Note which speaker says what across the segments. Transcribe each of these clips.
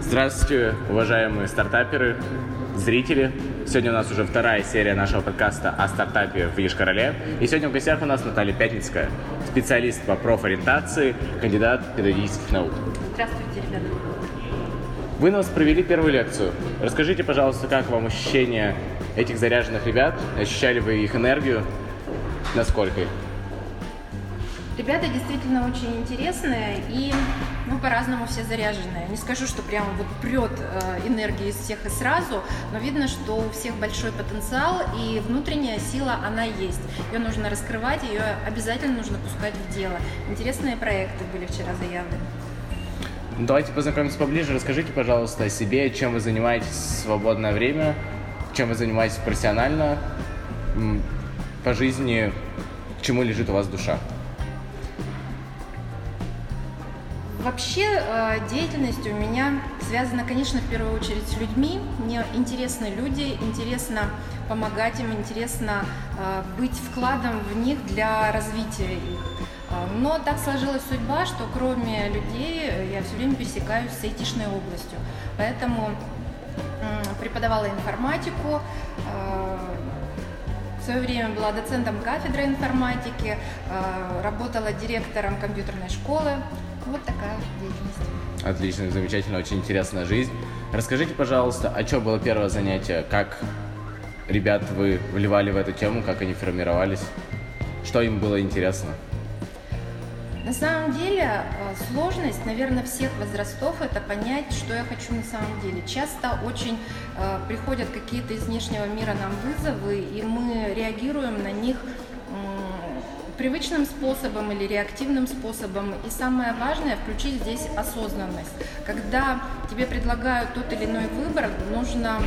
Speaker 1: Здравствуйте, уважаемые стартаперы, зрители. Сегодня у нас уже вторая серия нашего подкаста о стартапе в Ешкарале. И сегодня в гостях у нас Наталья Пятницкая, специалист по профориентации, кандидат педагогических наук.
Speaker 2: Здравствуйте, ребята.
Speaker 1: Вы нас провели первую лекцию. Расскажите, пожалуйста, как вам ощущение этих заряженных ребят? Ощущали вы их энергию? Насколько?
Speaker 2: Ребята действительно очень интересные и ну, по-разному все заряженные. Не скажу, что прямо вот прет э, энергия из всех и сразу, но видно, что у всех большой потенциал и внутренняя сила, она есть. Ее нужно раскрывать, ее обязательно нужно пускать в дело. Интересные проекты были вчера заявлены.
Speaker 1: Давайте познакомимся поближе. Расскажите, пожалуйста, о себе, чем вы занимаетесь в свободное время, чем вы занимаетесь профессионально, по жизни, чему лежит у вас душа.
Speaker 2: Вообще э, деятельность у меня связана, конечно, в первую очередь с людьми. Мне интересны люди, интересно помогать им, интересно э, быть вкладом в них для развития их. Э, Но так сложилась судьба, что кроме людей я все время пересекаюсь с айтишной областью. Поэтому преподавала информатику, в свое время была доцентом кафедры информатики, э, работала директором компьютерной школы. Вот такая деятельность.
Speaker 1: Отлично, замечательно, очень интересная жизнь. Расскажите, пожалуйста, о чем было первое занятие? Как ребят вы вливали в эту тему, как они формировались? Что им было интересно?
Speaker 2: На самом деле э, сложность, наверное, всех возрастов это понять, что я хочу на самом деле. Часто очень э, приходят какие-то из внешнего мира нам вызовы, и мы реагируем на них привычным способом или реактивным способом. И самое важное включить здесь осознанность. Когда тебе предлагают тот или иной выбор, нужно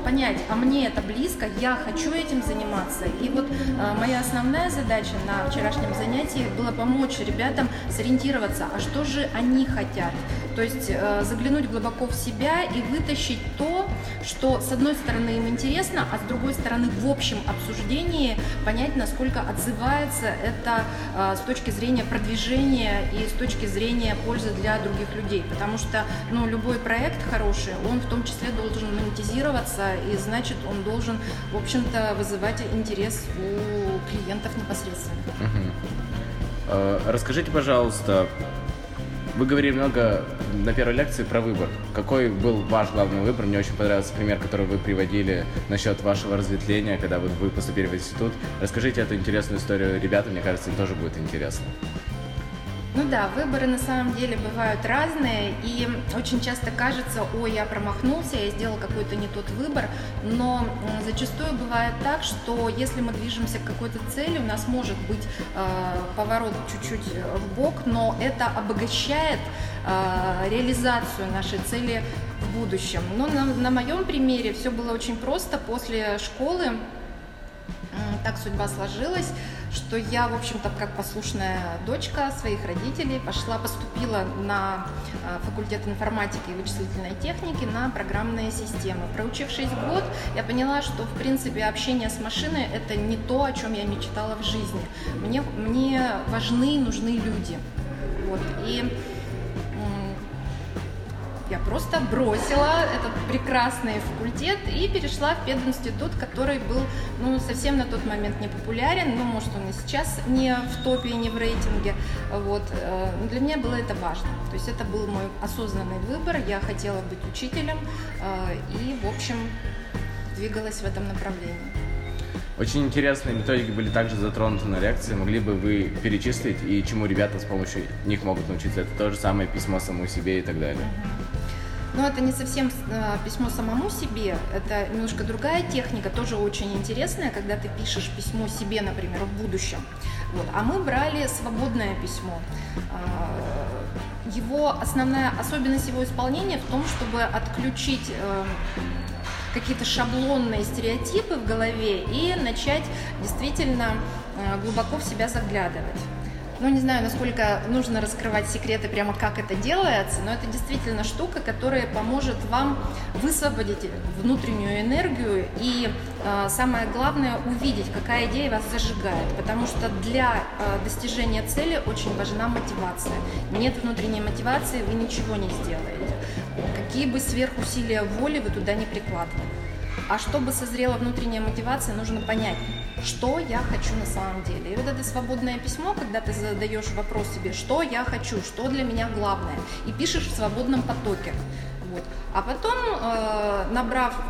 Speaker 2: понять, а мне это близко, я хочу этим заниматься. И вот э, моя основная задача на вчерашнем занятии была помочь ребятам сориентироваться, а что же они хотят. То есть э, заглянуть глубоко в себя и вытащить то, что с одной стороны им интересно, а с другой стороны в общем обсуждении понять, насколько отзывается это э, с точки зрения продвижения и с точки зрения пользы для других людей. Потому что ну, любой проект хороший, он в том числе должен монетизироваться, и значит он должен, в общем-то, вызывать интерес у клиентов непосредственно.
Speaker 1: Э, Расскажите, пожалуйста, вы говорили много на первой лекции про выбор. Какой был ваш главный выбор? Мне очень понравился пример, который вы приводили насчет вашего разветвления, когда вы поступили в институт. Расскажите эту интересную историю ребятам, мне кажется, им тоже будет интересно.
Speaker 2: Ну да, выборы на самом деле бывают разные, и очень часто кажется, ой, я промахнулся, я сделал какой-то не тот выбор, но зачастую бывает так, что если мы движемся к какой-то цели, у нас может быть э, поворот чуть-чуть в бок, но это обогащает э, реализацию нашей цели в будущем. Но на, на моем примере все было очень просто. После школы так судьба сложилась, что я, в общем-то, как послушная дочка своих родителей, пошла, поступила на э, факультет информатики и вычислительной техники на программные системы. Проучившись год, я поняла, что, в принципе, общение с машиной – это не то, о чем я мечтала в жизни. Мне, мне важны, нужны люди. Вот. И я просто бросила этот прекрасный факультет и перешла в пединститут, который был ну, совсем на тот момент не популярен, ну, может, он и сейчас не в топе и не в рейтинге. Вот. э, Но для меня было это важно. То есть это был мой осознанный выбор. Я хотела быть учителем э, и, в общем, двигалась в этом направлении.
Speaker 1: Очень интересные методики были также затронуты на лекции. Могли бы вы перечислить и чему ребята с помощью них могут научиться? Это то же самое письмо самому себе и так далее.
Speaker 2: Но это не совсем э, письмо самому себе, это немножко другая техника, тоже очень интересная, когда ты пишешь письмо себе, например, в будущем. Вот. А мы брали свободное письмо. А, Его основная особенность его исполнения в том, чтобы отключить э, какие-то шаблонные стереотипы в голове и начать действительно глубоко в себя заглядывать. Ну не знаю, насколько нужно раскрывать секреты прямо как это делается, но это действительно штука, которая поможет вам высвободить внутреннюю энергию и э, самое главное увидеть, какая идея вас зажигает, потому что для э, достижения цели очень важна мотивация. Нет внутренней мотивации, вы ничего не сделаете. Какие бы сверхусилия воли вы туда не прикладывали. А чтобы созрела внутренняя мотивация, нужно понять, что я хочу на самом деле. И вот это свободное письмо, когда ты задаешь вопрос себе, что я хочу, что для меня главное, и пишешь в свободном потоке. Вот. А потом, э, набрав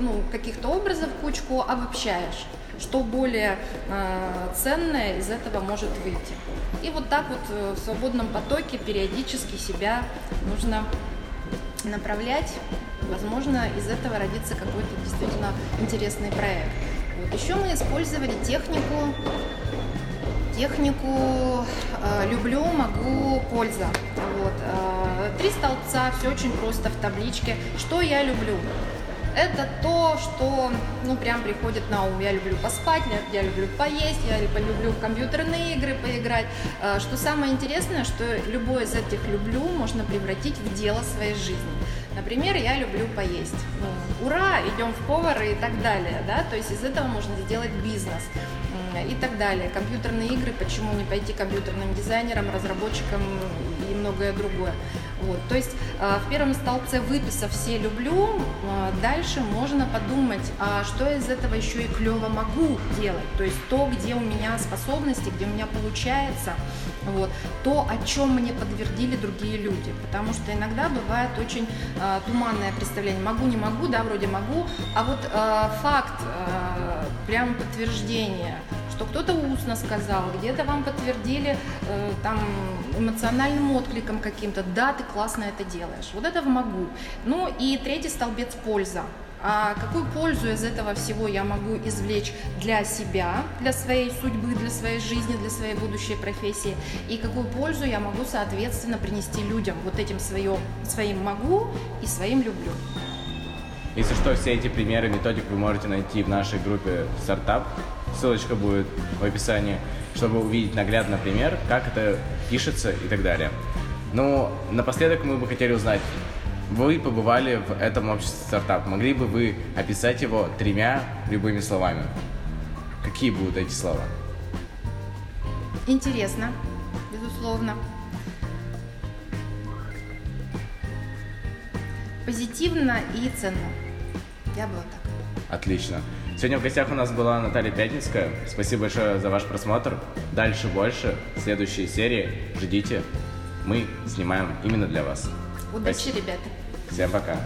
Speaker 2: ну, каких-то образов кучку, обобщаешь, что более э, ценное из этого может выйти. И вот так вот э, в свободном потоке периодически себя нужно направлять. Возможно, из этого родится какой-то действительно интересный проект. Вот. Еще мы использовали технику, технику э, люблю, могу, польза. Вот. Э, три столбца, все очень просто в табличке. Что я люблю? Это то, что, ну, прям приходит на ум. Я люблю поспать, я, я люблю поесть, я люблю в компьютерные игры поиграть. Э, что самое интересное, что любое из этих люблю можно превратить в дело своей жизни. Например, я люблю поесть. Ну, ура, идем в повары и так далее, да, то есть из этого можно сделать бизнес и так далее. Компьютерные игры, почему не пойти компьютерным дизайнером, разработчиком и многое другое. Вот. То есть э, в первом столбце выписав все люблю, э, дальше можно подумать, а что из этого еще и клево могу делать. То есть то, где у меня способности, где у меня получается, вот, то, о чем мне подтвердили другие люди. Потому что иногда бывает очень э, туманное представление. Могу, не могу, да, вроде могу, а вот э, факт, э, прям подтверждение, что кто-то устно сказал, где-то вам подтвердили э, там эмоциональным откликом каким-то, да, ты классно это делаешь. Вот это в могу. Ну и третий столбец польза. А какую пользу из этого всего я могу извлечь для себя, для своей судьбы, для своей жизни, для своей будущей профессии, и какую пользу я могу, соответственно, принести людям вот этим своим, своим могу и своим люблю.
Speaker 1: Если что, все эти примеры, методик вы можете найти в нашей группе стартап. Ссылочка будет в описании, чтобы увидеть наглядно пример, как это пишется и так далее. Ну, напоследок мы бы хотели узнать, вы побывали в этом обществе стартап. Могли бы вы описать его тремя любыми словами? Какие будут эти слова?
Speaker 2: Интересно, безусловно. Позитивно и ценно. Я бы вот так.
Speaker 1: Отлично. Сегодня в гостях у нас была Наталья Пятницкая. Спасибо большое за ваш просмотр. Дальше больше. Следующие серии ждите. Мы снимаем именно для вас.
Speaker 2: Удачи, ребята.
Speaker 1: Всем пока.